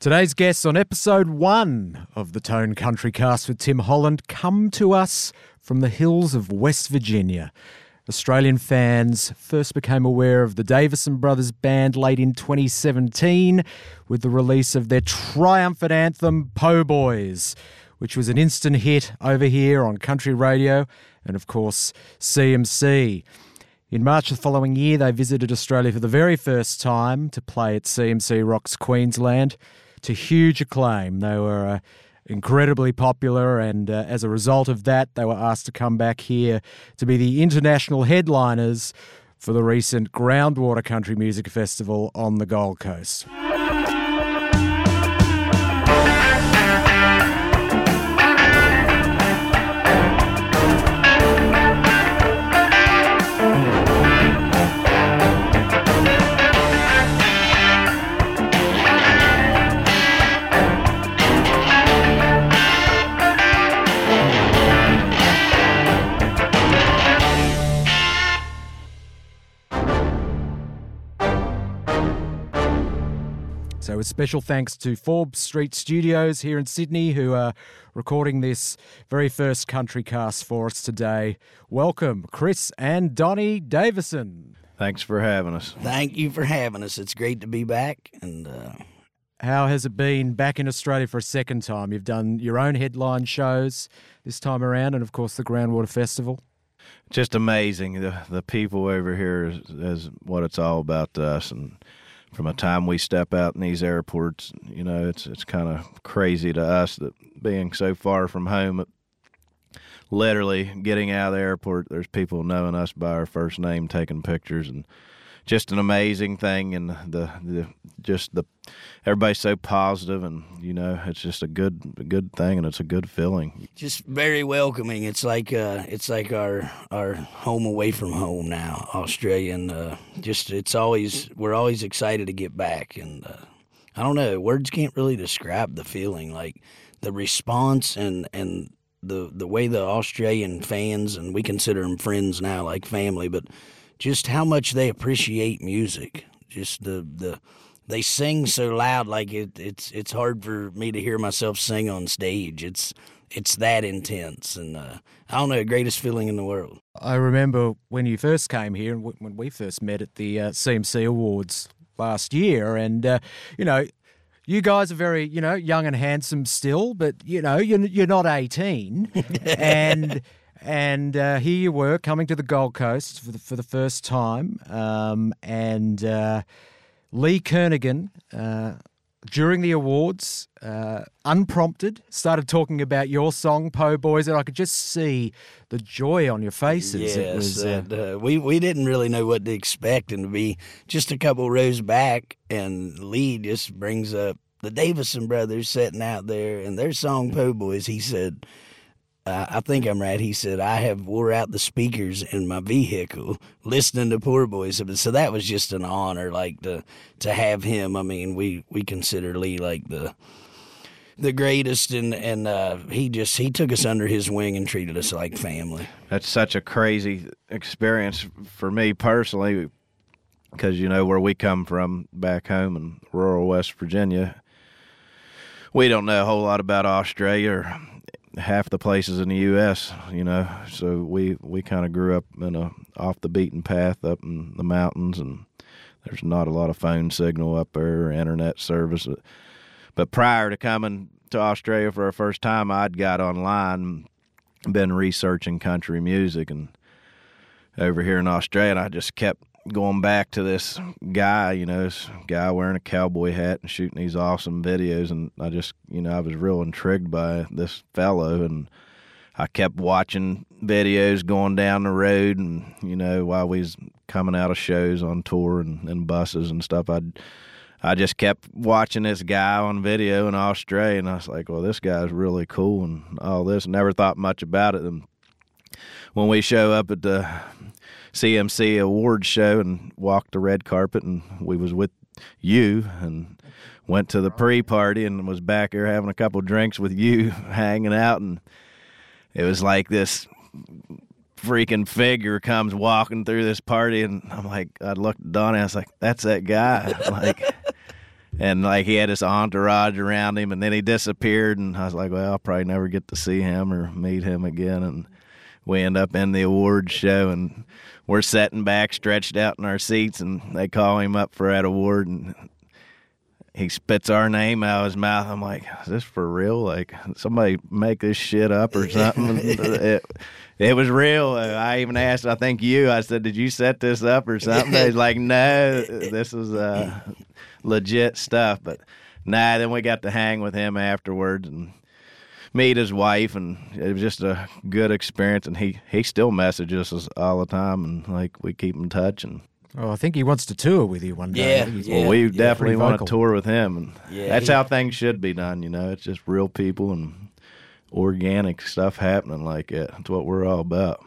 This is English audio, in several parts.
Today's guests on episode one of the Tone Country Cast with Tim Holland come to us from the hills of West Virginia. Australian fans first became aware of the Davisson Brothers band late in 2017 with the release of their triumphant anthem, Po Boys, which was an instant hit over here on country radio and, of course, CMC. In March of the following year, they visited Australia for the very first time to play at CMC Rocks Queensland to huge acclaim. They were uh, incredibly popular, and uh, as a result of that, they were asked to come back here to be the international headliners for the recent Groundwater Country Music Festival on the Gold Coast. So, a special thanks to Forbes Street Studios here in Sydney, who are recording this very first country cast for us today. Welcome, Chris and Donnie Davisson. Thanks for having us. Thank you for having us. It's great to be back. And uh, How has it been back in Australia for a second time? You've done your own headline shows this time around, and of course, the Groundwater Festival. Just amazing. The the people over here is, is what it's all about to us, and from the time we step out in these airports, you know, it's it's kind of crazy to us that being so far from home, literally getting out of the airport, there's people knowing us by our first name, taking pictures, and just an amazing thing. And the the just the everybody's so positive, and you know, it's just a good a good thing, and it's a good feeling. just very welcoming. It's like uh, it's like our our home away from home now, Australia. And uh, just it's always we're always excited to get back. And uh, I don't know, words can't really describe the feeling. Like the response and and the the way the Australian fans and we consider them friends now, like family, but just how much they appreciate music. Just the the they sing so loud, like it, it's it's hard for me to hear myself sing on stage. It's it's that intense, and uh, I don't know, greatest feeling in the world. I remember when you first came here and w- when we first met at the uh, CMC Awards last year, and uh, you know, you guys are very you know young and handsome still, but you know you're you're not eighteen, and and uh, here you were coming to the Gold Coast for the for the first time, um, and uh, Lee Kernaghan. Uh, during the awards, uh, unprompted, started talking about your song "Po Boys," and I could just see the joy on your faces. it Yes, was, uh, and, uh, we we didn't really know what to expect, and to be just a couple rows back, and Lee just brings up the Davisson brothers sitting out there, and their song "Po Boys." He said. I think I'm right. He said I have wore out the speakers in my vehicle listening to Poor Boys. So that was just an honor, like to to have him. I mean, we we consider Lee like the the greatest, and and uh, he just he took us under his wing and treated us like family. that's such a crazy experience for me personally because you know where we come from back home in rural west virginia we don't know a whole lot about australia or half the places in the us you know. So we we kind of grew up in a off the beaten path up in the mountains and there's not a lot of phone signal up there or internet service. But prior to coming to australia for the first time i'd got online been researching country music and over here in Australia and I just kept going back to this guy, you know, this guy wearing a cowboy hat and shooting these awesome videos and I just you know, I was real intrigued by this fellow and I kept watching videos going down the road and you know, while we was coming out of shows on tour and, and buses and stuff, I'd I just kept watching this guy on video in Australia, and I was like, "Well, this guy's really cool," and all this. Never thought much about it. And when we show up at the CMC awards show and walked the red carpet, and we was with you and went to the pre-party and was back here having a couple drinks with you, hanging out, and it was like this freaking figure comes walking through this party, and I'm like, I looked at Donnie, I was like, "That's that guy," like. and like he had his entourage around him, and then he disappeared, and I was like, well, I'll probably never get to see him or meet him again, and we end up in the awards show, and we're sitting back, stretched out in our seats, and they call him up for that award, and he spits our name out of his mouth. I'm like, is this for real? Like somebody make this shit up or something? it, it was real. I even asked, I think you, I said, did you set this up or something? He's like, no, this is uh, legit stuff. But nah, then we got to hang with him afterwards and meet his wife, and it was just a good experience. And he he still messages us all the time, and like we keep in touch. And Oh, I think he wants to tour with you one day. Yeah, He's- yeah. well, we definitely want to tour with him, and Yeah, that's he- how things should be done. You know, it's just real people and organic stuff happening like that. That's what we're all about.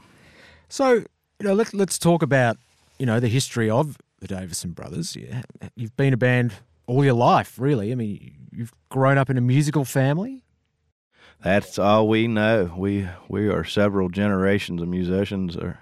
So, you know, let, let's talk about, you know, the history of the Davisson Brothers. Yeah, You've been a band all your life, really. I mean, you've grown up in a musical family. That's all we know. We we are several generations of musicians. Or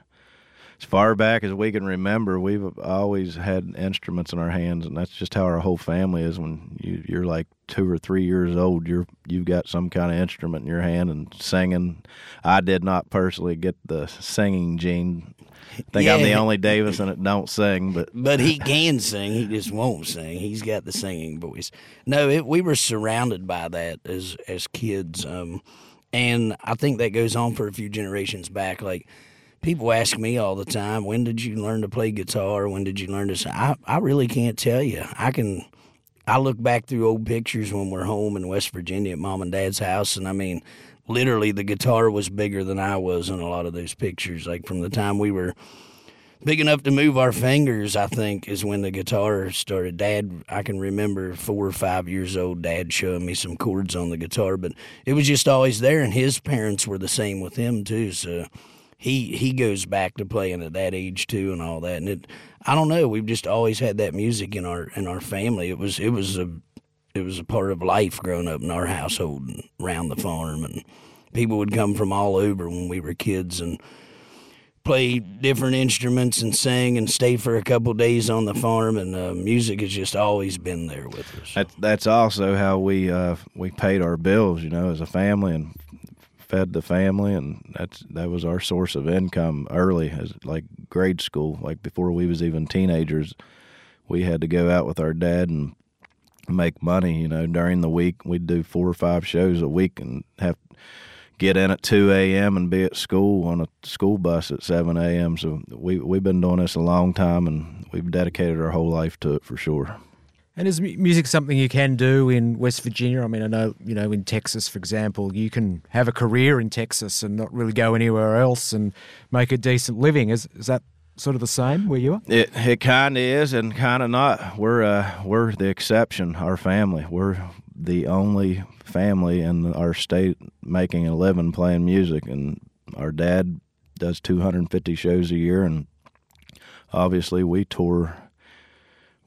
as far back as we can remember, we've always had instruments in our hands, and that's just how our whole family is. When you, you're like two or three years old, you're you've got some kind of instrument in your hand and singing. I did not personally get the singing gene. I think I'm the Yeah. only Davisson that don't sing, but But he can sing. He just won't sing. He's got the singing voice. No, it, we were surrounded by that as as kids, um, and I think that goes on for a few generations back. Like people ask me all the time, "When did you learn to play guitar? When did you learn to sing?" I I really can't tell you. I can. I look back through old pictures when we're home in West Virginia at mom and dad's house, and I mean, literally, the guitar was bigger than I was in a lot of those pictures. Like from the time we were big enough to move our fingers, I think, is when the guitar started. Dad, I can remember four or five years old, Dad showing me some chords on the guitar, but it was just always there, and his parents were the same with him too. So he he goes back to playing at that age too, and all that. And it, I don't know, we've just always had that music in our in our family. It was it was a it was a part of life growing up in our household and around the farm, and people would come from all over when we were kids and play different instruments and sing and stay for a couple days on the farm and uh, music has just always been there with us That, that's also how we uh, we paid our bills, you know, as a family and fed the family, and that's that was our source of income early, as like grade school, like before we was even teenagers. We had to go out with our dad and make money. You know, during the week we'd do four or five shows a week and have get in at two a.m. and be at school on a school bus at seven a.m. So we we've been doing this a long time, and we've dedicated our whole life to it for sure. And is music something you can do in West Virginia? I mean, I know, you know, in Texas, for example, you can have a career in Texas and not really go anywhere else and make a decent living. Is, is that sort of the same where you are? It it kind of is and kind of not. We're uh we're the exception. Our family. We're the only family in our state making a living playing music, and our dad does 250 shows a year, and obviously we tour.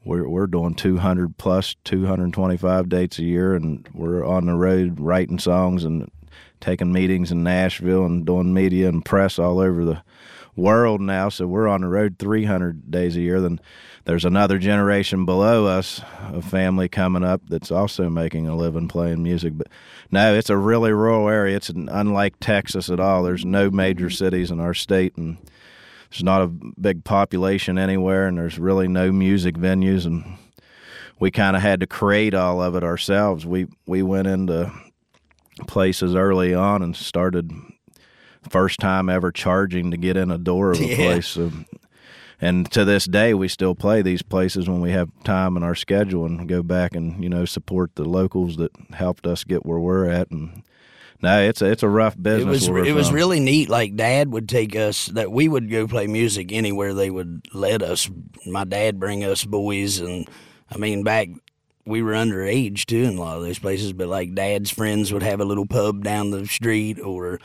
We're we're doing 200 plus 225 dates a year, and we're on the road writing songs and taking meetings in Nashville and doing media and press all over the world now. So we're on the road 300 days a year. Then there's another generation below us a family coming up that's also making a living playing music. But no, it's a really rural area. It's unlike Texas at all. There's no major cities in our state, and there's not a big population anywhere, and there's really no music venues. And we kind of had to create all of it ourselves. We we went into places early on and started first time ever charging to get in a door of a Yeah. place. So, and to this day, we still play these places when we have time in our schedule and go back and you know support the locals that helped us get where we're at. And no, it's a, it's a rough business. it was it was really neat like dad would take us that we would go play music anywhere they would let us my dad bring us boys and i mean back we were underage too in a lot of those places but like dad's friends would have a little pub down the street or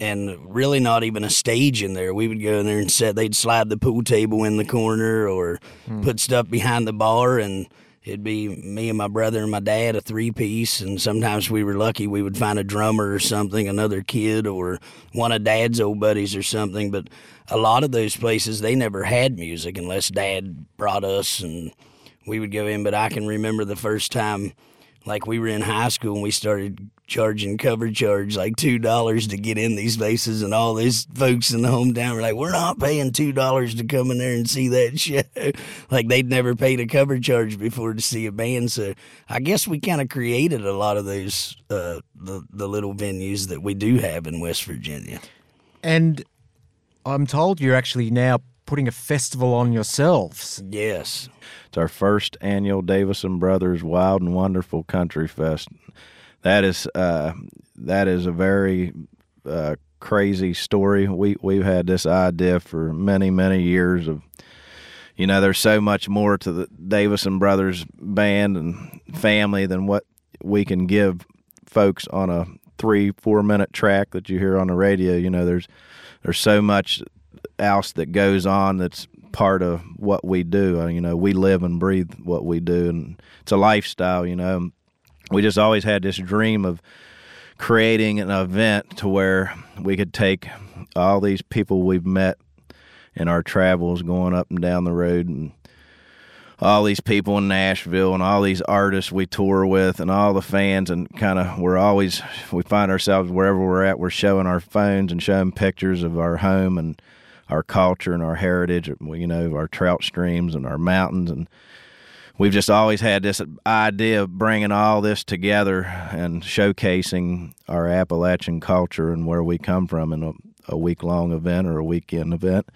and really not even a stage in there. We would go in there and set. They'd slide the pool table in the corner or hmm. put stuff behind the bar, and it'd be me and my brother and my dad a three piece. And sometimes we were lucky we would find a drummer or something, another kid or one of dad's old buddies or something. But a lot of those places they never had music unless dad brought us and we would go in. But I can remember the first time, like we were in high school and we started charging cover charge like two dollars to get in these places, and all these folks in the hometown were like, "We're not paying two dollars to come in there and see that show." like they'd never paid a cover charge before to see a band. So I guess we kind of created a lot of those uh, the the little venues that we do have in West Virginia. And I'm told you're actually now putting a festival on yourselves. Yes. It's our first annual Davisson Brothers Wild and Wonderful Country Fest. That is uh, that is a very uh, crazy story. We we've had this idea for many many years of you know there's so much more to the Davisson Brothers band and family than what we can give folks on a three four minute track that you hear on the radio. You know there's there's so much else that goes on that's part of what we do. Uh, you know, we live and breathe what we do, and it's a lifestyle. You know, we just always had this dream of creating an event to where we could take all these people we've met in our travels going up and down the road and all these people in Nashville and all these artists we tour with and all the fans and kind of we're always we find ourselves wherever we're at we're showing our phones and showing pictures of our home and our culture and our heritage you know our trout streams and our mountains and we've just always had this idea of bringing all this together and showcasing our Appalachian culture and where we come from in a, a week long event or a weekend event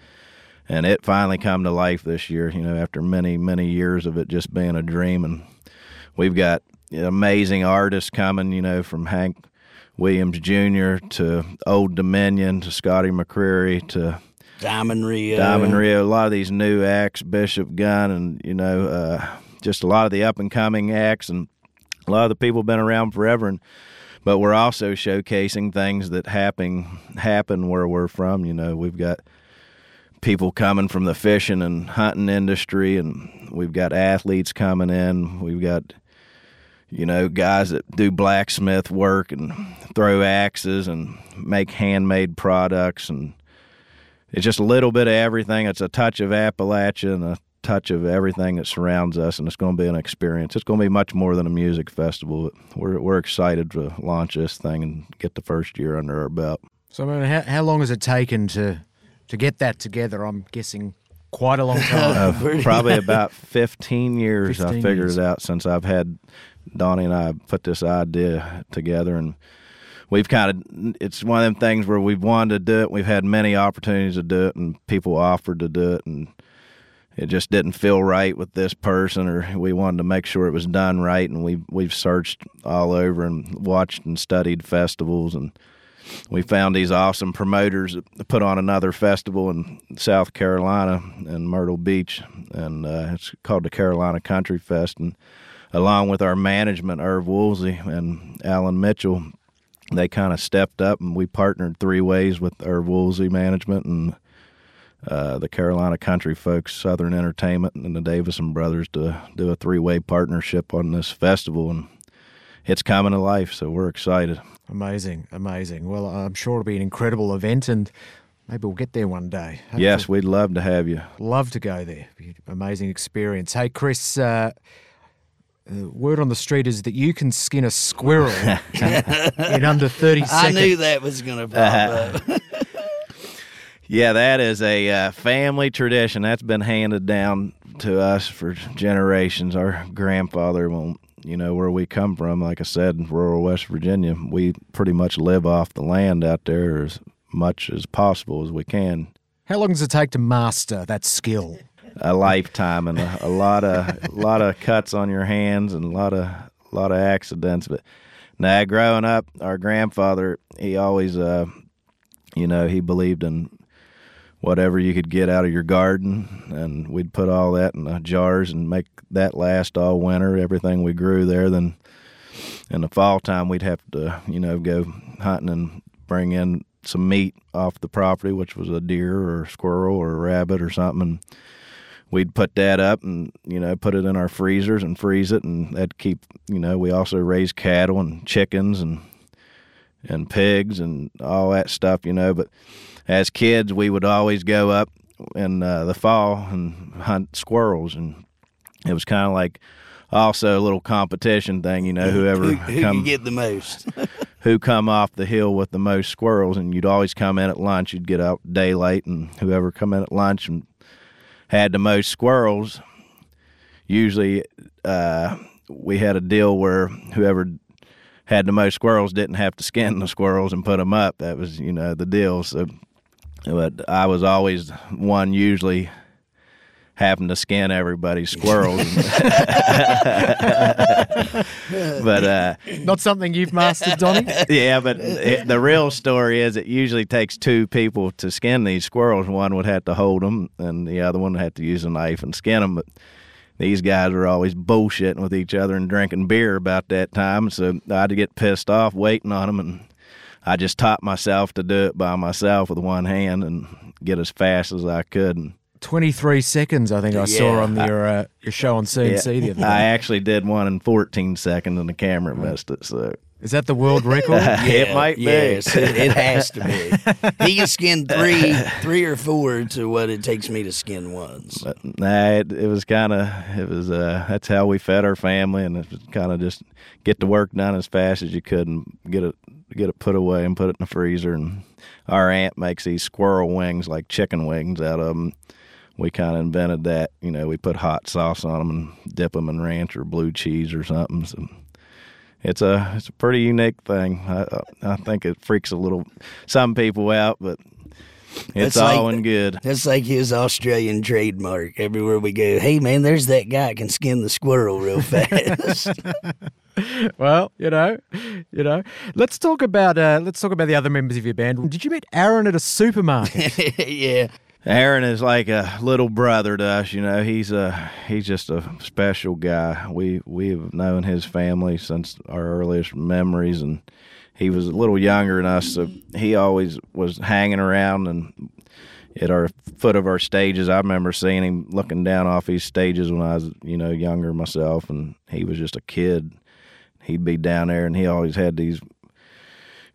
and it finally come to life this year. You know, after many many years of it just being a dream, and we've got amazing artists coming. You know, from Hank Williams Jr. to Old Dominion to Scotty McCreery to Diamond Rio. Diamond Rio. A lot of these new acts, Bishop Gunn, and you know, uh, just a lot of the up and coming acts, and a lot of the people have been around forever. And but we're also showcasing things that happen happen where we're from. You know, we've got people coming from the fishing and hunting industry, and we've got athletes coming in. We've got you know guys that do blacksmith work and throw axes and make handmade products, and it's just a little bit of everything. It's a touch of Appalachia and a touch of everything that surrounds us, and it's going to be an experience. It's going to be much more than a music festival. We're we're excited to launch this thing and get the first year under our belt. So, I mean, how, how long has it taken to to get that together, I'm guessing quite a long time. uh, probably about 15 years 15 I figured years. it out since I've had Donnie and I put this idea together and we've kind of it's one of them things where we've wanted to do it we've had many opportunities to do it and people offered to do it and it just didn't feel right with this person or we wanted to make sure it was done right and we've—we've searched all over and watched and studied festivals and we found these awesome promoters that put on another festival in South Carolina in Myrtle Beach, and uh, it's called the Carolina Country Fest. And along with our management, Erv Woolsey and Alan Mitchell, they kind of stepped up, and we partnered three ways with Erv Woolsey Management and uh, the Carolina Country folks, Southern Entertainment, and the Davisson Brothers to do a three-way partnership on this festival, and it's coming to life. So we're excited. Amazing, amazing. Well, I'm sure it'll be an incredible event, and maybe we'll get there one day. Yes, we'd love to have you. love to go there. Amazing experience. Hey, Chris. Uh, uh, word on the street is that you can skin a squirrel in under 30 seconds. I knew that was going to pop up. Yeah, that is a uh, family tradition that's been handed down to us for generations. Our grandfather, well, you know, where we come from, like I said, in rural West Virginia, we pretty much live off the land out there as much as possible as we can. How long does it take to master that skill? A lifetime and a, a lot of a lot of cuts on your hands and a lot of a lot of accidents. But now, growing up, our grandfather, he always, uh, you know, he believed in whatever you could get out of your garden, and we'd put all that in the jars and make that last all winter. Everything we grew there, then in the fall time we'd have to, you know, go hunting and bring in some meat off the property, which was a deer or a squirrel or a rabbit or something. And we'd put that up and you know put it in our freezers and freeze it, and that'd keep you know. We also raise cattle and chickens and and pigs and all that stuff, you know. But as kids, we would always go up in uh, the fall and hunt squirrels, and it was kind of like also a little competition thing, you know, whoever Who, who come get the most? who come off the hill with the most squirrels, and you'd always come in at lunch. You'd get out daylight, and whoever come in at lunch and had the most squirrels, usually uh, we had a deal where whoever had the most squirrels didn't have to skin the squirrels and put them up. That was, you know, the deal. So, but I was always one usually having to skin everybody's squirrels. but uh, Not something you've mastered, Donnie? yeah, but it, the real story is it usually takes two people to skin these squirrels. One would have to hold them, and the other one would have to use a knife and skin them. But these guys were always bullshitting with each other and drinking beer about that time, so I had to get pissed off waiting on them, and I just taught myself to do it by myself with one hand and get as fast as I could. And 23 seconds, I think I saw Yeah. on your, uh, your show on CMC the other day. I actually did one in 14 seconds, and the camera missed it. So Is that the world record? it might be. Yes, it, it has to be. He can skin three, three or four to what it takes me to skin once. But nah, it, it was kind of it was uh, that's how we fed our family, and it was kind of just get the work done as fast as you could and get it get it put away and put it in the freezer. And our aunt makes these squirrel wings like chicken wings out of them. We kind of invented that. You know, we put hot sauce on them and dip them in ranch or blue cheese or something. So it's a it's a pretty unique thing. I, I think it freaks a little some people out, but it's That's like- all in good. That's like his Australian trademark. Everywhere we go, hey man, there's that guy can skin the squirrel real fast. well, you know, you know. Let's talk about uh, let's talk about the other members of your band. Did you meet Aaron at a supermarket? yeah, Aaron is like a little brother to us. You know, he's a he's just a special guy. We we have known his family since our earliest memories, and he was a little younger than us, so he always was hanging around and at our foot of our stages. I remember seeing him looking down off these stages when I was, you know, younger myself, and he was just a kid. He'd be down there, and he always had these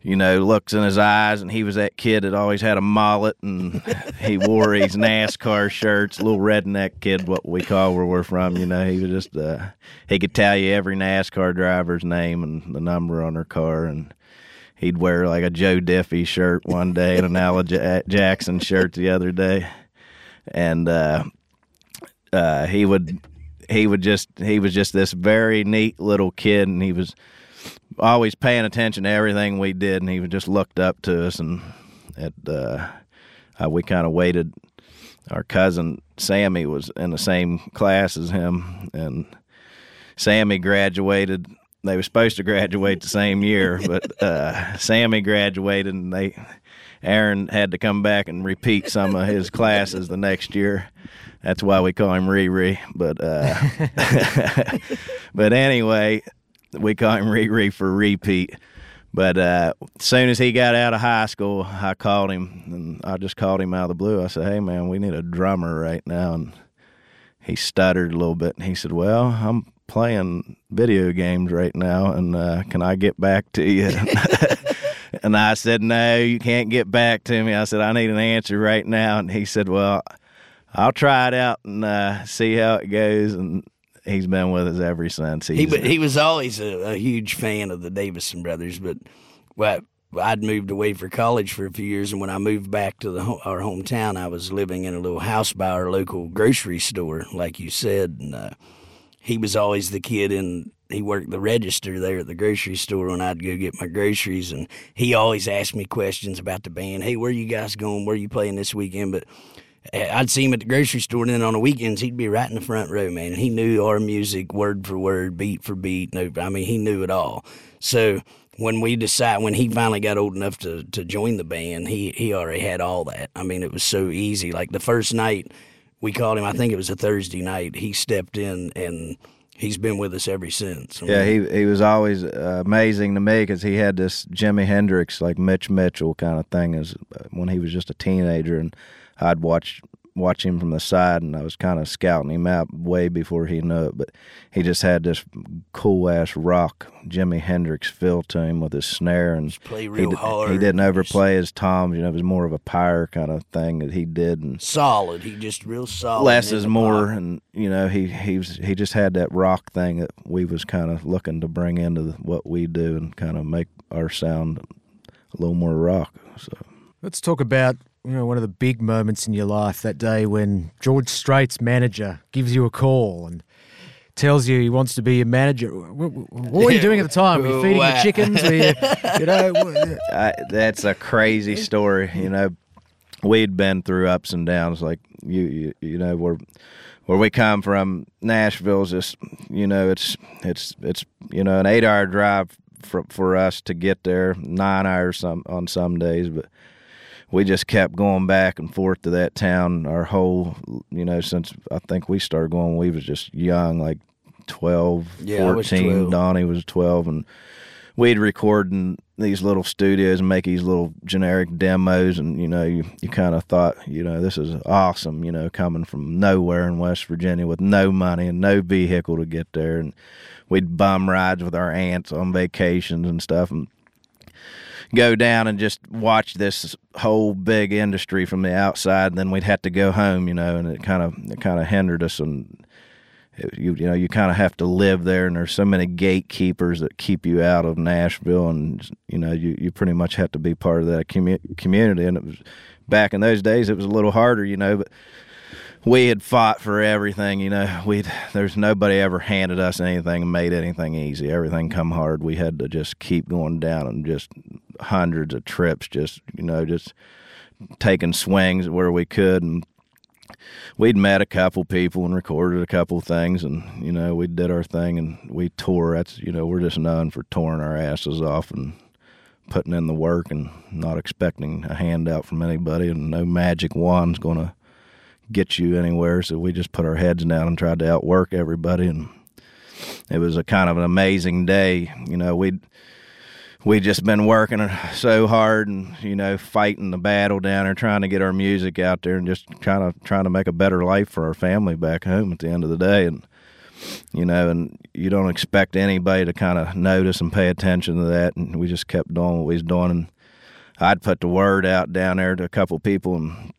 you know, looks in his eyes, and he was that kid that always had a mullet, and he wore these NASCAR shirts. Little redneck kid, what we call where we're from. You know, he was just uh, he could tell you every NASCAR driver's name and the number on their car, and he'd wear like a Joe Diffie shirt one day and an Al Ja- Jackson shirt the other day, and uh, uh, he would he would just he was just this very neat little kid, and he was always paying attention to everything we did, and he just looked up to us, and at uh, uh, we kind of waited. Our cousin Sammy was in the same class as him, and Sammy graduated. They were supposed to graduate the same year, but uh, Sammy graduated, and they Aaron had to come back and repeat some of his classes the next year. That's why we call him Riri. But uh, but anyway, we call him Riri for repeat. But uh, as soon as he got out of high school, I called him, and I just called him out of the blue. I said, "Hey, man, we need a drummer right now." And he stuttered a little bit, and he said, "Well, I'm playing video games right now, and uh, can I get back to you?" and I said, "No, you can't get back to me." I said, "I need an answer right now." And he said, "Well, I'll try it out and uh, see how it goes." And he's been with us ever since. he He's, wa- he was always a, a huge fan of the Davisson brothers, but well, I'd moved away for college for a few years, and when I moved back to the our hometown, I was living in a little house by our local grocery store, like you said, and uh, he was always the kid in. He worked the register there at the grocery store when I'd go get my groceries, and he always asked me questions about the band. Hey, where you guys going? Where you playing this weekend? But I'd see him at the grocery store, and then on the weekends he'd be right in the front row, man. He knew our music word for word, beat for beat. No, I mean he knew it all. So when we decided, when he finally got old enough to to join the band, he he already had all that. I mean it was so easy. Like the first night we called him, I think it was a Thursday night. He stepped in and. He's been with us ever since. I Yeah, he he was always uh, amazing to me because he had this Jimi Hendrix like Mitch Mitchell kind of thing as uh, when he was just a teenager, and I'd watch watch him from the side, and I was kind of scouting him out way before he knew it. But he just had this cool ass rock Jimi Hendrix feel to him with his snare, and play he, real d- hard. he didn't overplay his toms. You know, it was more of a pyre kind of thing that he did, and solid. He just real solid. less is more. bottom. And you know, he he was he just had that rock thing that we was kind of looking to bring into the, what we do and kind of make our sound a little more rock. So. Let's talk about you know one of the big moments in your life that day when George Strait's manager gives you a call and tells you he wants to be your manager. What, what were you doing at the time? Were you feeding the chickens? Were you, you know, what- uh, I, uh, that's a crazy story. You know, we'd been through ups and downs. Like you, you, you know, where where we come from, Nashville's just, you know, it's it's it's you know an eight hour drive for for us to get there, nine hours some on some days, but. We just kept going back and forth to that town our whole, you know, since I think we started going. We was just young, like 12, Yeah, I was 14. 12. Donnie was 12, and we'd record in these little studios and make these little generic demos and you know you, you kind of thought you know this is awesome you know coming from nowhere in west virginia with no money and no vehicle to get there and we'd bum rides with our aunts on vacations and stuff and go down and just watch this whole big industry from the outside and then we'd have to go home you know and it kind of it kind of hindered us and it- you you know you kind of have to live there and there's so many gatekeepers that keep you out of Nashville and you know you you pretty much have to be part of that commu- community and it was back in those days it was a little harder you know but we had fought for everything you know we there's nobody ever handed us anything made anything easy everything come hard we had to just keep going down and just hundreds of trips just you know just taking swings where we could. And we'd met a couple people and recorded a couple things and you know we did our thing and we tore. That's you know we're just known for touring our asses off and putting in the work and not expecting a handout from anybody. And no magic wand's to get you anywhere. So we just put our heads down and tried to outwork everybody. And it was a kind of an amazing day. You know we'd we just been working so hard and you know fighting the battle down there trying to get our music out there and just trying to trying to make a better life for our family back home at the end of the day. And you know and you don't expect anybody to kind of notice and pay attention to that. And we just kept doing what we was doing. And I'd put the word out down there to a couple people. And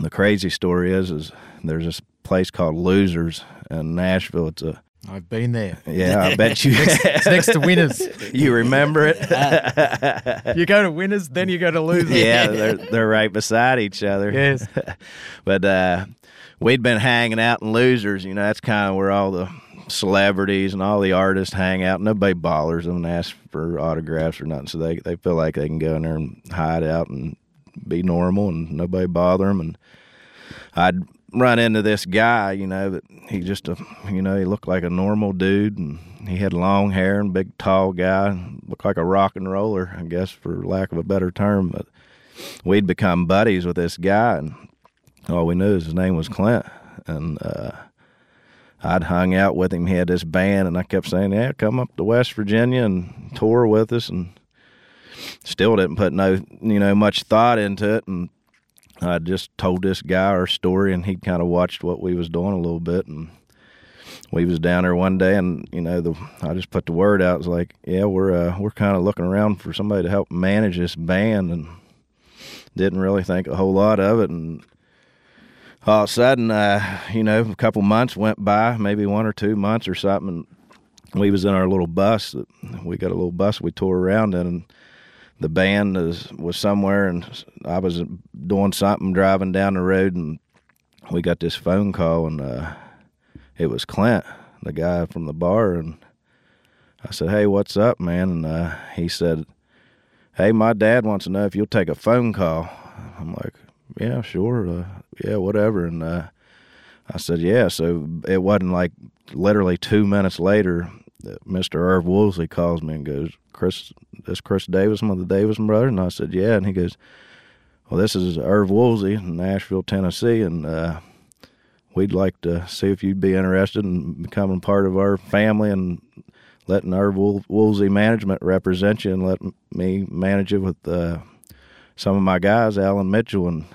the crazy story is is there's this place called Losers in Nashville. It's a I've been there. yeah I bet you It's next to winners. you remember it You go to winners, then you go to losers. yeah, they're they're right beside each other. Yes. but uh, we'd been hanging out in losers. You know, that's kind of where all the celebrities and all the artists hang out. Nobody bothers them and asks for autographs or nothing, so they they feel like they can go in there and hide out and be normal and nobody bother them. And I'd run into this guy, you know, that he just a you know he looked like a normal dude and he had long hair and big tall guy, looked like a rock and roller, I guess for lack of a better term. But we'd become buddies with this guy, and all we knew is his name was Clint, and uh, I'd hung out with him. He had this band, and I kept saying, "Yeah, come up to West Virginia and tour with us." And still didn't put no, you know, much thought into it. And I just told this guy our story, and he kind of watched what we was doing a little bit, and we was down there one day, and you know, the I just put the word out. It's like, "Yeah, we're uh, we're kind of looking around for somebody to help manage this band," and didn't really think a whole lot of it, and all of a sudden, uh, you know, a couple months went by, maybe one or two months or something, and we was in our little bus. We got a little bus we tore around in, and the band is, was somewhere, and I was doing something driving down the road, and we got this phone call, and uh, it was Clint, the guy from the bar, and I said, "Hey, what's up, man?" And uh, he said, "Hey, my dad wants to know if you'll take a phone call." I'm like, "Yeah, sure, uh, yeah, whatever." And uh, I said, "Yeah." So it wasn't like literally two minutes later, Mr. Erv Woolsey calls me and goes, "Chris, this Chris Davisson of the Davisson brothers?" And I said, "Yeah." And he goes, "Well, this is Erv Woolsey in Nashville, Tennessee, and uh, we'd like to see if you'd be interested in becoming part of our family and." Letting Erv Wool- Woolsey management represent you and let me manage it with uh, some of my guys, Alan Mitchell, and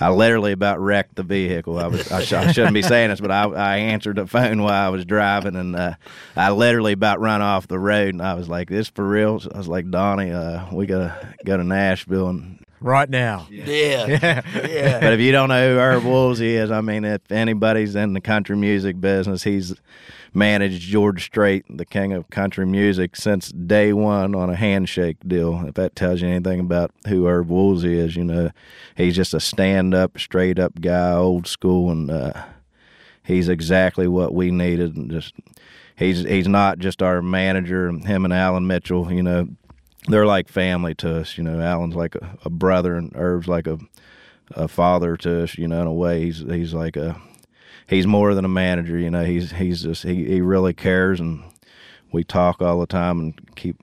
I literally about wrecked the vehicle. I was I, sh- I shouldn't be saying this, but I I answered the phone while I was driving, and uh, I literally about run off the road. And I was like, "This for real?" I was like, "Donnie, uh, we gotta go to Nashville and right now. Yeah. Yeah. yeah. but if you don't know who Erv Woolsey is, I mean, if anybody's in the country music business, he's managed George Strait, the king of country music, since day one on a handshake deal. If that tells you anything about who Erv Woolsey is, you know, he's just a stand up, straight up guy, old school, and uh, he's exactly what we needed. And just he's he's not just our manager. Him and Alan Mitchell, you know, they're like family to us. You know, Alan's like a, a brother, and Erv's like a a father to us. You know, in a way, he's he's like a he's more than a manager. You know, he's he's just he he really cares, and we talk all the time and keep.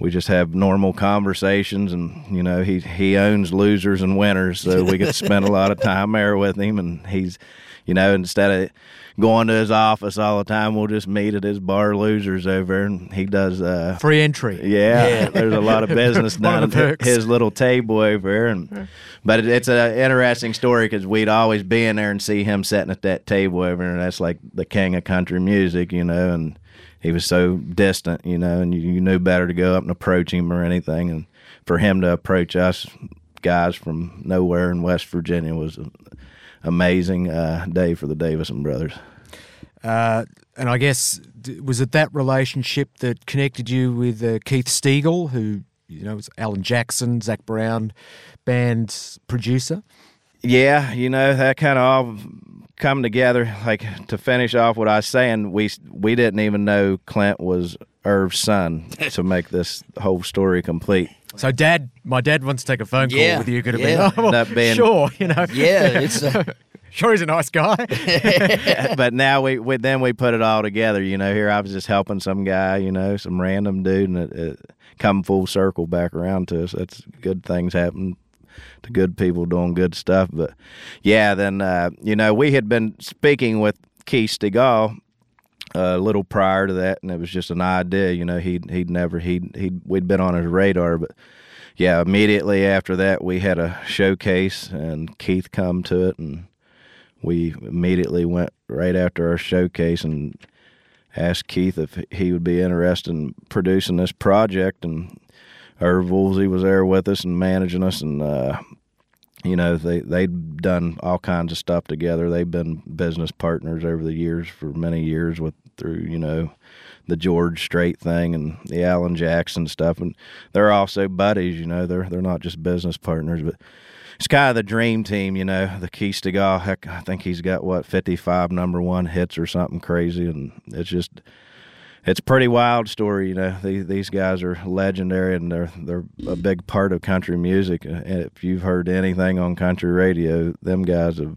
We just have normal conversations, and you know he he owns losers and winners, so we get to spend a lot of time there with him. And he's, you know, instead of going to his office all the time. We'll just meet at his bar losers over, and he does uh, free entry. Yeah, yeah. there's a lot of business down at his little table over there, and but it, it's an interesting story because we'd always be in there and see him sitting at that table over, and that's like the king of country music, you know, and he was so distant, you know, and you, you knew better to go up and approach him or anything, and for him to approach us guys from nowhere in West Virginia was amazing uh, day for the Davisson brothers. Uh, and I guess was it that relationship that connected you with uh, Keith Stegall, who you know was Alan Jackson, Zac Brown band producer? Yeah, you know that kind of all come together. Like to finish off what I was saying, we we didn't even know Clint was Erv's son to make this whole story complete. So, Dad, my dad wants to take a phone call yeah, with you. Could have yeah. been, oh, well, been, sure, you know. Yeah, it's. Uh... sure, he's a nice guy. but now we, we, then we put it all together. You know, here I was just helping some guy, you know, some random dude, and it, it come full circle back around to us. That's good things happen to good people doing good stuff. But yeah, then uh, you know we had been speaking with Keith Stegall a little prior to that, and it was just an idea. You know, he'd he'd never he'd he'd we'd been on his radar, but yeah, immediately after that we had a showcase, and Keith come to it, and we immediately went right after our showcase and asked Keith if he would be interested in producing this project, and Erv Woolsey was there with us and managing us, and uh, you know they they'd done all kinds of stuff together. They've been business partners over the years for many years with through you know the George Strait thing and the Alan Jackson stuff, and they're also buddies. You know, they're they're not just business partners, but it's kind of the dream team. You know, the Keith Stegall. Heck, I think he's got what fifty five number one hits or something crazy, and it's just it's a pretty wild story. You know, these these guys are legendary and they're they're a big part of country music. And if you've heard anything on country radio, them guys have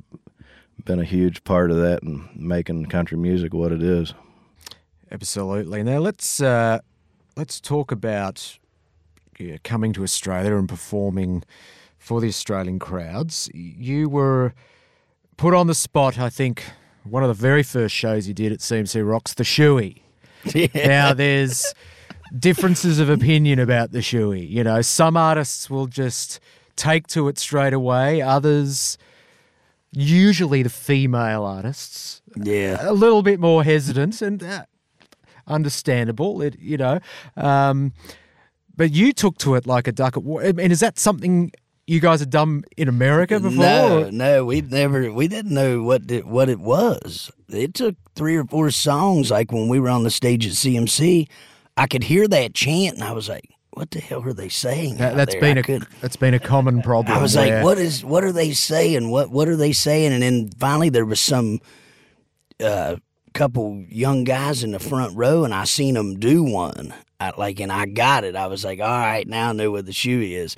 been a huge part of that and making country music what it is. Absolutely. Now let's uh, let's talk about yeah, coming to Australia and performing for the Australian crowds. You were put on the spot. I think one of the very first shows you did at CMC Rocks, the Shoey. Yeah. Now there's differences of opinion about the Shoey. You know, some artists will just take to it straight away. Others, usually the female artists, yeah, a little bit more hesitant, and uh, understandable. It you know, um, but you took to it like a duck. I mean, is that something you guys had done in America before? No, no, we never. We didn't know what it, what it was. It took three or four songs. Like when we were on the stage at CMC, I could hear that chant, and I was like, "What the hell are they saying?" That, has been I a could, that's been a common problem. I was like, "What is? What are they saying? What What are they saying?" And then finally, there was some. Uh, couple young guys in the front row and I seen them do one. I, like, and I got it. I was like, all right, now I know what the shoe is.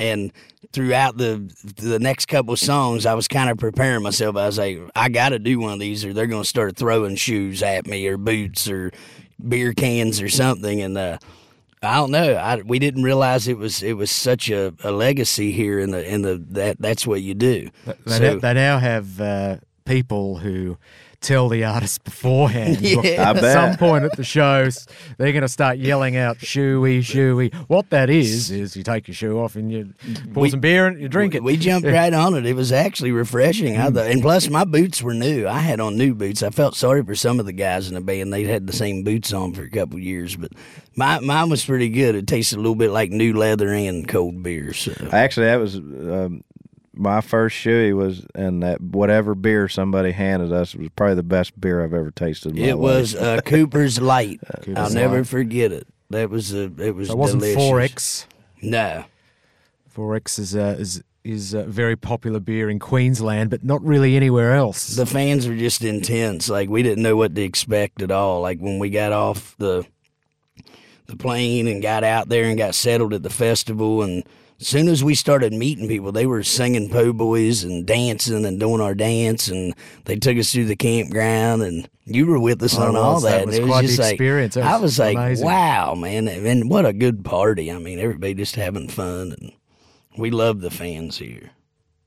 And throughout the the next couple of songs, I was kind of preparing myself. I was like, I got to do one of these, or they're going to start throwing shoes at me, or boots, or beer cans, or something. And uh, I don't know. I, we didn't realize it was it was such a, a legacy here in the in the that that's what you do. They, so, they now have uh, people who tell the artist beforehand. Yeah. Look, I At some point at the shows, they're going to start yelling out "shooey, shooey." What that is is you take your shoe off and you pour We- some beer and you drink it. We jumped right on it. It was actually refreshing. I thought, and plus my boots were new. I had on new boots. I felt sorry for some of the guys in the band. They'd had the same boots on for a couple years, but my, mine was pretty good. It tasted a little bit like new leather and cold beer. So Actually, that was um, my first shoey was, and that whatever beer somebody handed us was probably the best beer I've ever tasted. In my it was life. uh, Cooper's Light. Cooper's I'll never Light. forget it. That was a, it was it wasn't delicious. Four X. No. Four X is uh, is is a very popular beer in Queensland, but not really anywhere else. the fans were just intense. Like we didn't know what to expect at all. Like when we got off the the plane and got out there and got settled at the festival, and as soon as we started meeting people, they were singing po' boys and dancing and doing our dance, and they took us through the campground, and you were with us I on all that. That was it was quite the just like experience. I was was like, wow, man, and what a good party. I mean, everybody just having fun, and we love the fans here.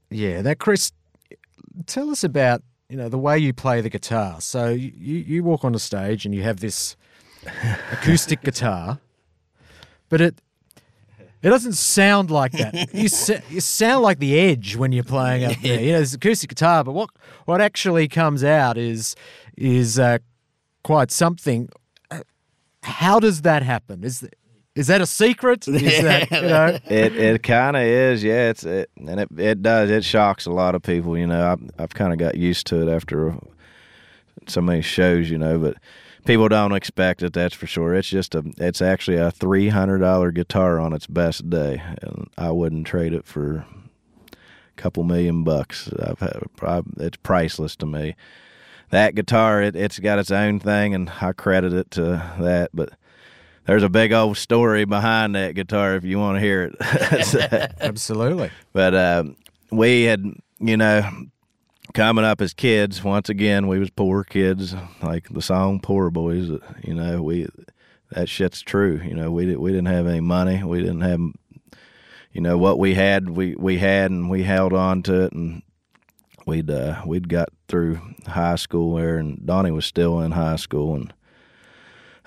Yeah, that Chris. Tell us about you know the way you play the guitar. So you you walk on the stage and you have this acoustic guitar, but it it doesn't sound like that. You sa- you sound like the Edge when you're playing up there. You know, it's acoustic guitar, but what what actually comes out is is uh, quite something. How does that happen? Is th- is that a secret? Is that you know? it it kind of is, yeah. It's it, and it it does. It shocks a lot of people. You know, I've I've kind of got used to it after so many shows. You know, but people don't expect it. That's for sure. It's just a. It's actually a three hundred dollar guitar on its best day, and I wouldn't trade it for a couple million bucks. I've had, I, it's priceless to me. That guitar, it, it's got its own thing, and I credit it to that. But there's a big old story behind that guitar if you want to hear it. Absolutely. but um, we had, you know, coming up as kids. Once again, we was poor kids, like the song "Po' Boys." You know, we that shit's true. You know, we did, we didn't have any money. We didn't have, you know, what we had. We we had, and we held on to it, and we'd uh, we'd got through high school there, and Donnie was still in high school, and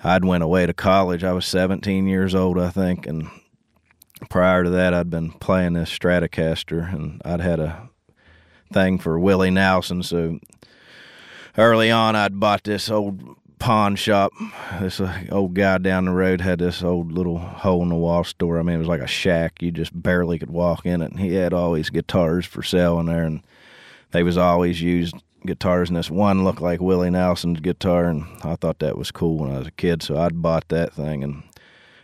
I'd went away to college. I was 17 years old, I think, and prior to that, I'd been playing this Stratocaster, and I'd had a thing for Willie Nelson. So early on, I'd bought this old pawn shop. This uh, old guy down the road had this old little hole in the wall store. I mean, it was like a shack. You just barely could walk in it. And he had all these guitars for sale in there, and they was always used guitars. And this one looked like Willie Nelson's guitar, and I thought that was cool when I was a kid. So I'd bought that thing and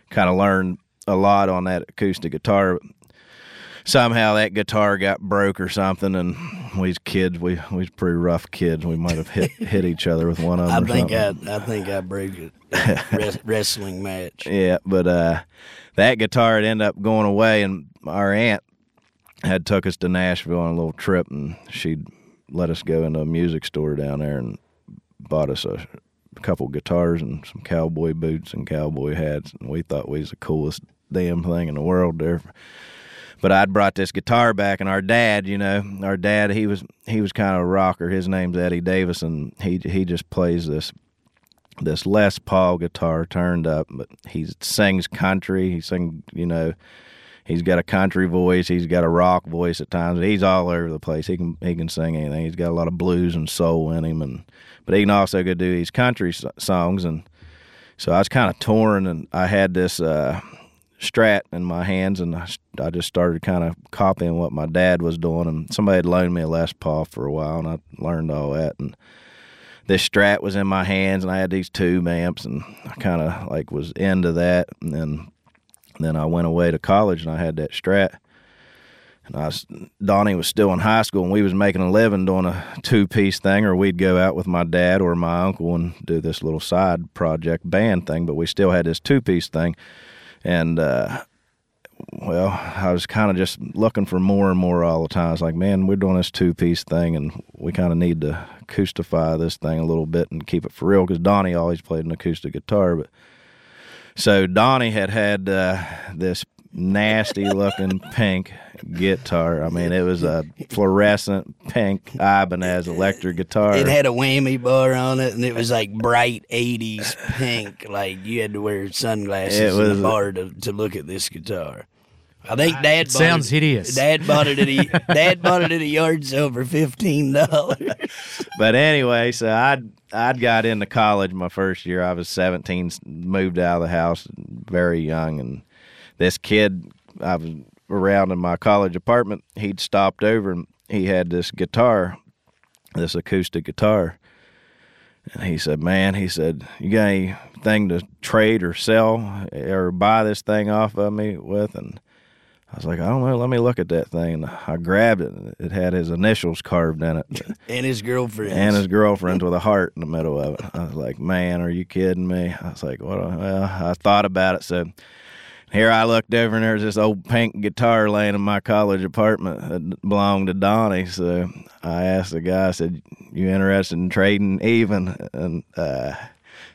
kind of learned a lot on that acoustic guitar. Somehow that guitar got broke or something, and we was kids. We we was pretty rough kids. We might have hit hit each other with one of I them. or think something. I, I think I broke a res- wrestling match. Yeah, but uh, that guitar had ended up going away, and our aunt had took us to Nashville on a little trip, and she'd let us go into a music store down there and bought us a, couple guitars and some cowboy boots and cowboy hats, and we thought we was the coolest damn thing in the world there. But I'd brought this guitar back, and our dad, you know, our dad, he was he was kind of a rocker. His name's Eddie Davis, and he he just plays this this Les Paul guitar turned up, but he sings country. He sings, you know, he's got a country voice. He's got a rock voice at times. He's all over the place. He can he can sing anything. He's got a lot of blues and soul in him, and but he can also go do these country songs. And so I was kind of torn, and I had this uh, Strat in my hands, and I just started kind of copying what my dad was doing. And somebody had loaned me a Les Paul for a while, and I learned all that. And this Strat was in my hands, and I had these tube amps, and I kind of like was into that. And then then I went away to college, and I had that Strat. And I was, Donnie was still in high school, and we was making a living doing a two piece thing, or we'd go out with my dad or my uncle and do this little side project band thing. But we still had this two piece thing, and uh, well, I was kind of just looking for more and more all the time. I was like, man, we're doing this two piece thing, and we kind of need to acoustify this thing a little bit and keep it for real because Donnie always played an acoustic guitar. But so Donnie had had uh, this nasty looking pink guitar. I mean, it was a fluorescent pink Ibanez electric guitar. It had a whammy bar on it, and it was like bright '80s pink. Like you had to wear sunglasses It in the bar to, to look at this guitar. I think Dad bought sounds it, hideous. Dad bought it at a Dad bought it at a yard sale for fifteen dollars. but anyway, so I'd I'd got into college my first year. I was 17, moved out of the house very young, and this kid I was around in my college apartment. He'd stopped over and he had this guitar, this acoustic guitar. And he said, "Man," he said, "you got anything to trade or sell or buy this thing off of me with?" And I was like, "I don't know. Let me look at that thing." And I grabbed it. and It had his initials carved in it and his girlfriend. and his girlfriend with a heart in the middle of it. I was like, man, are you kidding me? I was like, what? Well, I thought about it. So here I looked over and there's this old pink guitar laying in my college apartment that belonged to Donnie. So I asked the guy, I said, you interested in trading even? And uh,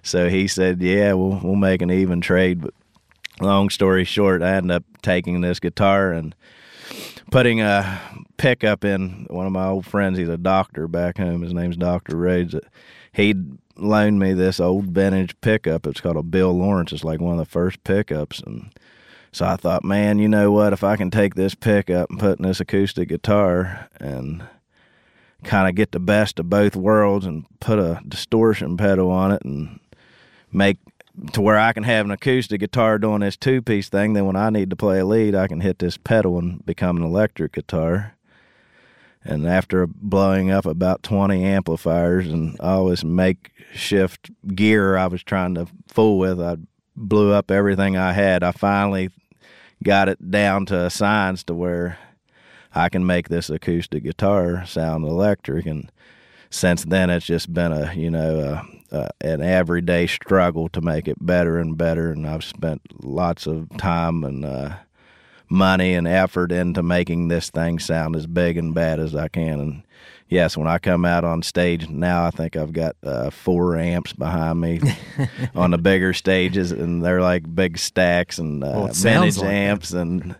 so he said, yeah, we'll, we'll make an even trade. But long story short, I ended up taking this guitar and putting a pickup in one of my old friends. He's a doctor back home. His name's Doctor Rhodes. He'd loaned me this old vintage pickup. It's called a Bill Lawrence. It's like one of the first pickups, and so I thought, man, you know what? If I can take this pickup and put in this acoustic guitar and kind of get the best of both worlds and put a distortion pedal on it and make to where I can have an acoustic guitar doing this two piece thing. Then when I need to play a lead, I can hit this pedal and become an electric guitar. And after blowing up about 20 amplifiers and all this makeshift gear I was trying to fool with, I blew up everything I had. I finally got it down to a science to where I can make this acoustic guitar sound electric. And since then, it's just been a you know a, a, an everyday struggle to make it better and better. And I've spent lots of time and uh, money and effort into making this thing sound as big and bad as I can. And yes, when I come out on stage now, I think I've got uh, four amps behind me on the bigger stages, and they're like big stacks and uh, Well, vintage like that. amps and.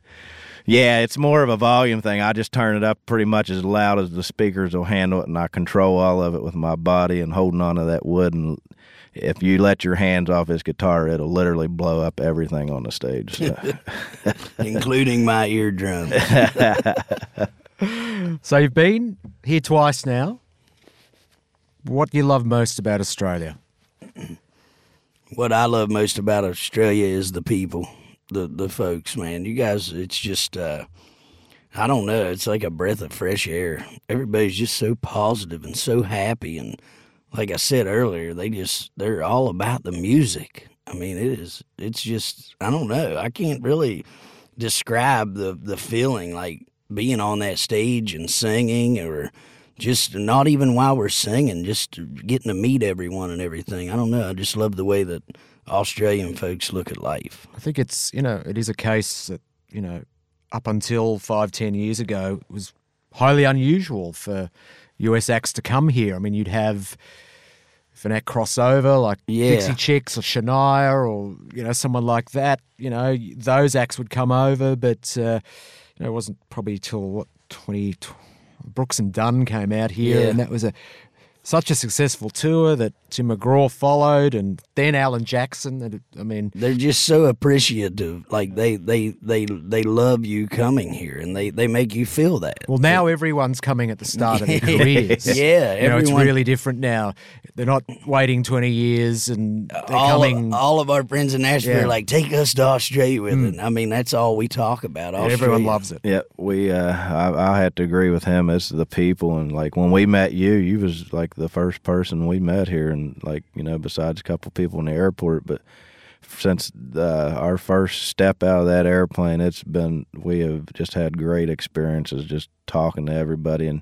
Yeah, it's more of a volume thing. I just turn it up pretty much as loud as the speakers will handle it, and I control all of it with my body and holding onto that wood. And if you let your hands off his guitar, it'll literally blow up everything on the stage. So. including my eardrum. So you've been here twice now. What do you love most about Australia? what I love most about Australia is the people, the the folks, man. You guys, it's just uh I don't know, it's like a breath of fresh air. Everybody's just so positive and so happy and like I said earlier, they just they're all about the music. I mean, it is it's just I don't know. I can't really describe the the feeling like being on that stage and singing or just not even while we're singing, just getting to meet everyone and everything. I don't know. I just love the way that Australian folks look at life. I think it's you know it is a case that you know up until five ten years ago it was highly unusual for US acts to come here. I mean you'd have if an act crossover like Yeah. Dixie Chicks or Shania or you know someone like that, you know those acts would come over, but uh, you know it wasn't probably till what twenty. Brooks and Dunn came out here, Yeah. and that was a such a successful tour that Tim McGraw followed, and then Alan Jackson. That I mean, They're just so appreciative. Like they they they they love you coming here, and they they make you feel that. Well, now everyone's coming at the start of their careers. Yeah, you know, it's really different now. They're not waiting 20 years and they're all, coming. all of our friends in Nashville Yeah. Are like, take us to Australia with it. I mean, that's all we talk about. and everyone loves it. Yeah, we. Uh, I, I had to agree with him. It's the people, and like when we met you, you was like the first person we met here, and like you know, besides a couple people in the airport, but since uh, our first step out of that airplane, it's been we have just had great experiences just talking to everybody, and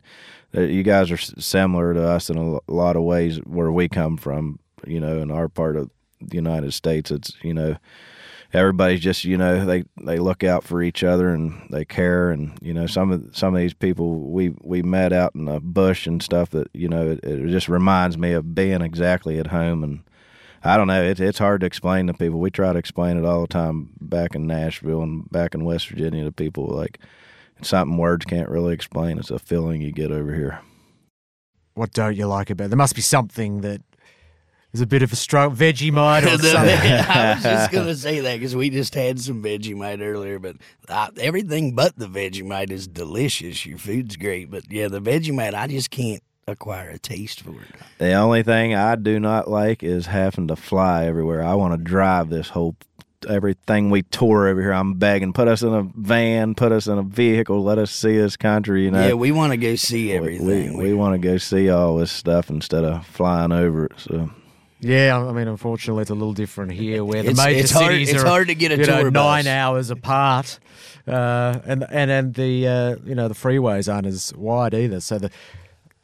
uh, you guys are similar to us in a lot of ways where we come from. You know, in our part of the United States, it's you know everybody's just you know they they look out for each other and they care and you know some of some of these people we we met out in the bush and stuff that you know it, it just reminds me of being exactly at home and I don't know it, it's hard to explain to people we try to explain it all the time back in Nashville and back in West Virginia to people like it's something words can't really explain. It's a feeling you get over here. What don't you like about it? There must be something that is a bit of a struggle. Vegemite or something. I was just gonna say that because we just had some Vegemite earlier, but uh, everything but the Vegemite is delicious. Your food's great, but yeah, the Vegemite I just can't acquire a taste for it. The only thing I do not like is having to fly everywhere. I want to drive this whole everything we tour over here. I'm begging, put us in a van, put us in a vehicle, let us see this country. You know, yeah, we want to go see We- everything. We, we, want to go see all this stuff instead of flying over it. So Yeah, I mean, unfortunately, it's a little different here, where the It's- major it's hard- cities it's are hard to get a you know, bus. nine hours apart, uh, and and and the uh, you know the freeways aren't as wide either. So the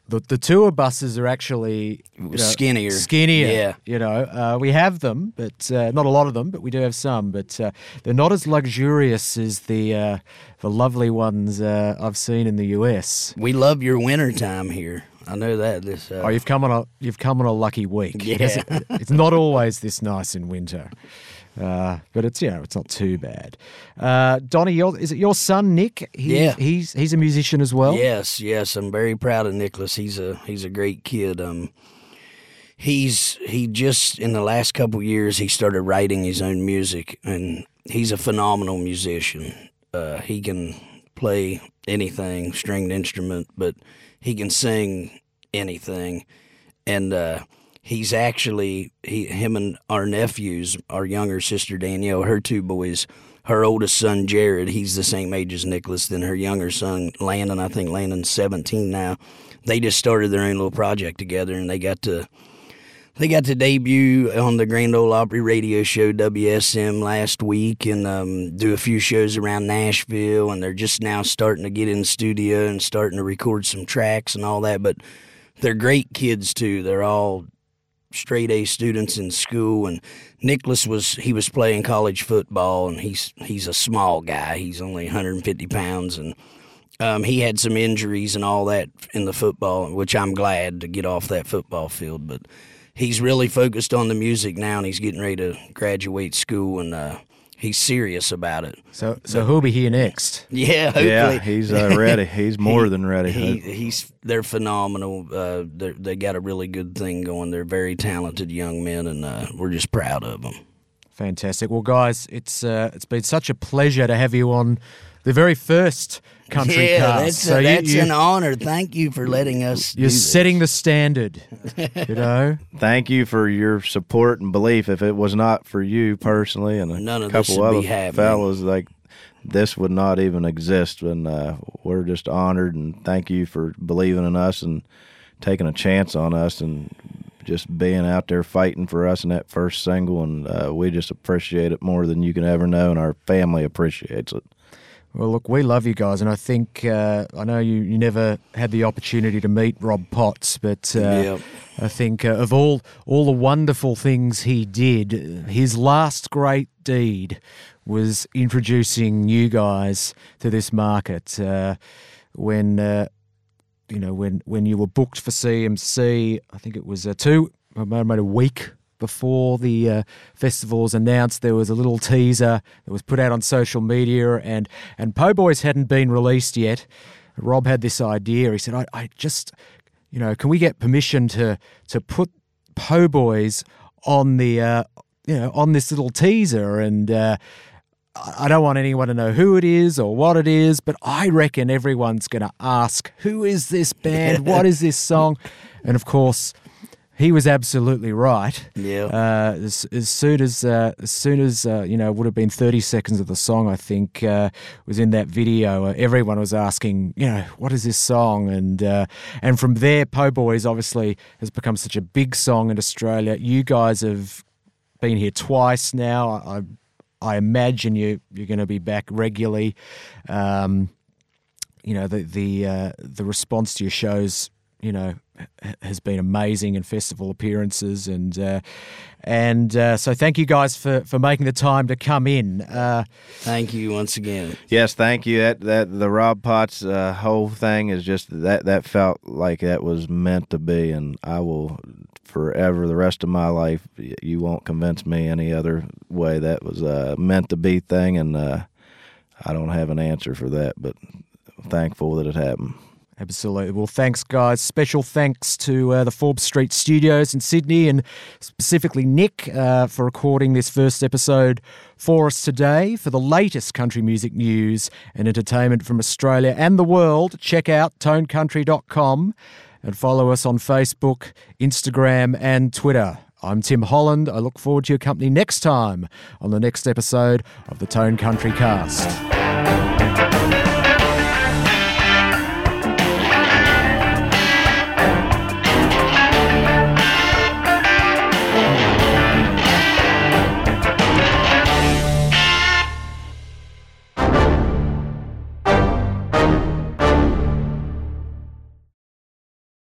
the, the tour buses are actually you know, Skinnier. Skinnier. Yeah. You know, uh, we have them, but uh, not a lot of them, but we do have some. But uh, they're not as luxurious as the uh, the lovely ones uh, I've seen in the US. we love your winter time here. I know that. This uh, Oh, you've come on a you've come on a lucky week. Yeah. because it- it's not always this nice in winter, uh, but it's know it's not too bad. Uh, Donnie, your, is it your son Nick? He, Yeah. he's he's a musician as well. Yes, yes, I'm very proud of Nicholas. He's a he's a great kid. Um, he's he just in the last couple years he started writing his own music, and he's a phenomenal musician. Uh, he can play anything, stringed instrument, but he can sing anything, and uh, he's actually he him and our nephews, our younger sister Danielle, her two boys. Her oldest son Jared, he's the same age as Nicholas. Then her younger son Landon, I think Landon's seventeen now. They just started their own little project together, and they got to they got to debut on the Grand Ole Opry radio show WSM last week and um, do a few shows around Nashville. And they're just now starting to get in the studio and starting to record some tracks and all that. But they're great kids too. They're all straight A students in school. And Nicholas was he was playing college football, and he's he's a small guy. He's only 150 pounds and. Um, he had some injuries and all that in the football, which I'm glad to get off that football field. But he's really focused on the music now, and he's getting ready to graduate school, and uh, he's serious about it. So so who'll be here next? Yeah, hopefully. yeah, he's uh, ready. He's more He- than ready. He, he's they're phenomenal. Uh, they're, they got a really good thing going. They're very talented young men, and uh, we're just proud of them. Fantastic. Well, guys, it's uh, it's been such a pleasure to have you on the very first country yeah, cast. that's, So a, you- that's you, an honor. Thank you for letting us. you're do this. setting the standard. you know. Thank you for your support and belief. If it was not for you personally and a None of this couple would other happening. fellows, like this would not even exist. And uh, we're just honored and thank you for believing in us and taking a chance on us and just being out there fighting for us in that first single. And uh, we just appreciate it more than you can ever know, and our family appreciates it. Well, look, we love you guys, and I think uh, I know you, you never had the opportunity to meet Rob Potts, but uh. I think uh, of all all the wonderful things he did, his last great deed was introducing you guys to this market. Uh, when uh, you know when when you were booked for CMC, I think it was uh, two, maybe a week before the uh, festival was announced, there was a little teaser that was put out on social media, and and Po Boys hadn't been released yet. Rob had this idea. He said, "I, I just, you know, can we get permission to to put Po Boys on the, uh, you know, on this little teaser?" And uh, I I don't want anyone to know who it is or what it is, but I reckon everyone's going to ask, "Who is this band? what is this song?" And of course, he was absolutely right. Yeah. Uh, as, as soon as uh, as soon as uh, you know, it would have been thirty seconds of the song. I think uh, was in that video. Uh, everyone was asking, you know, what is this song? And uh, and from there, Po Boys obviously has become such a big song in Australia. You guys have been here twice now. I I imagine you you're going to be back regularly. Um, you know the the uh, the response to your shows, you know, has been amazing and festival appearances and uh, and uh, so thank you guys for, for making the time to come in. Uh, thank you once again. Yes, thank you. That that the Rob Potts uh, whole thing is just that that felt like that was meant to be, and I will forever the rest of my life. You won't convince me any other way. That was a meant to be thing, and uh, I don't have an answer for that, but thankful that it happened. Absolutely. Well, thanks, guys. Special thanks to uh, the Forbes Street Studios in Sydney and specifically Nick uh, for recording this first episode for us today. For the latest country music news and entertainment from Australia and the world, check out tonecountry.com and follow us on Facebook, Instagram, and Twitter. I'm Tim Holland. I look forward to your company next time on the next episode of the Tone Country Cast.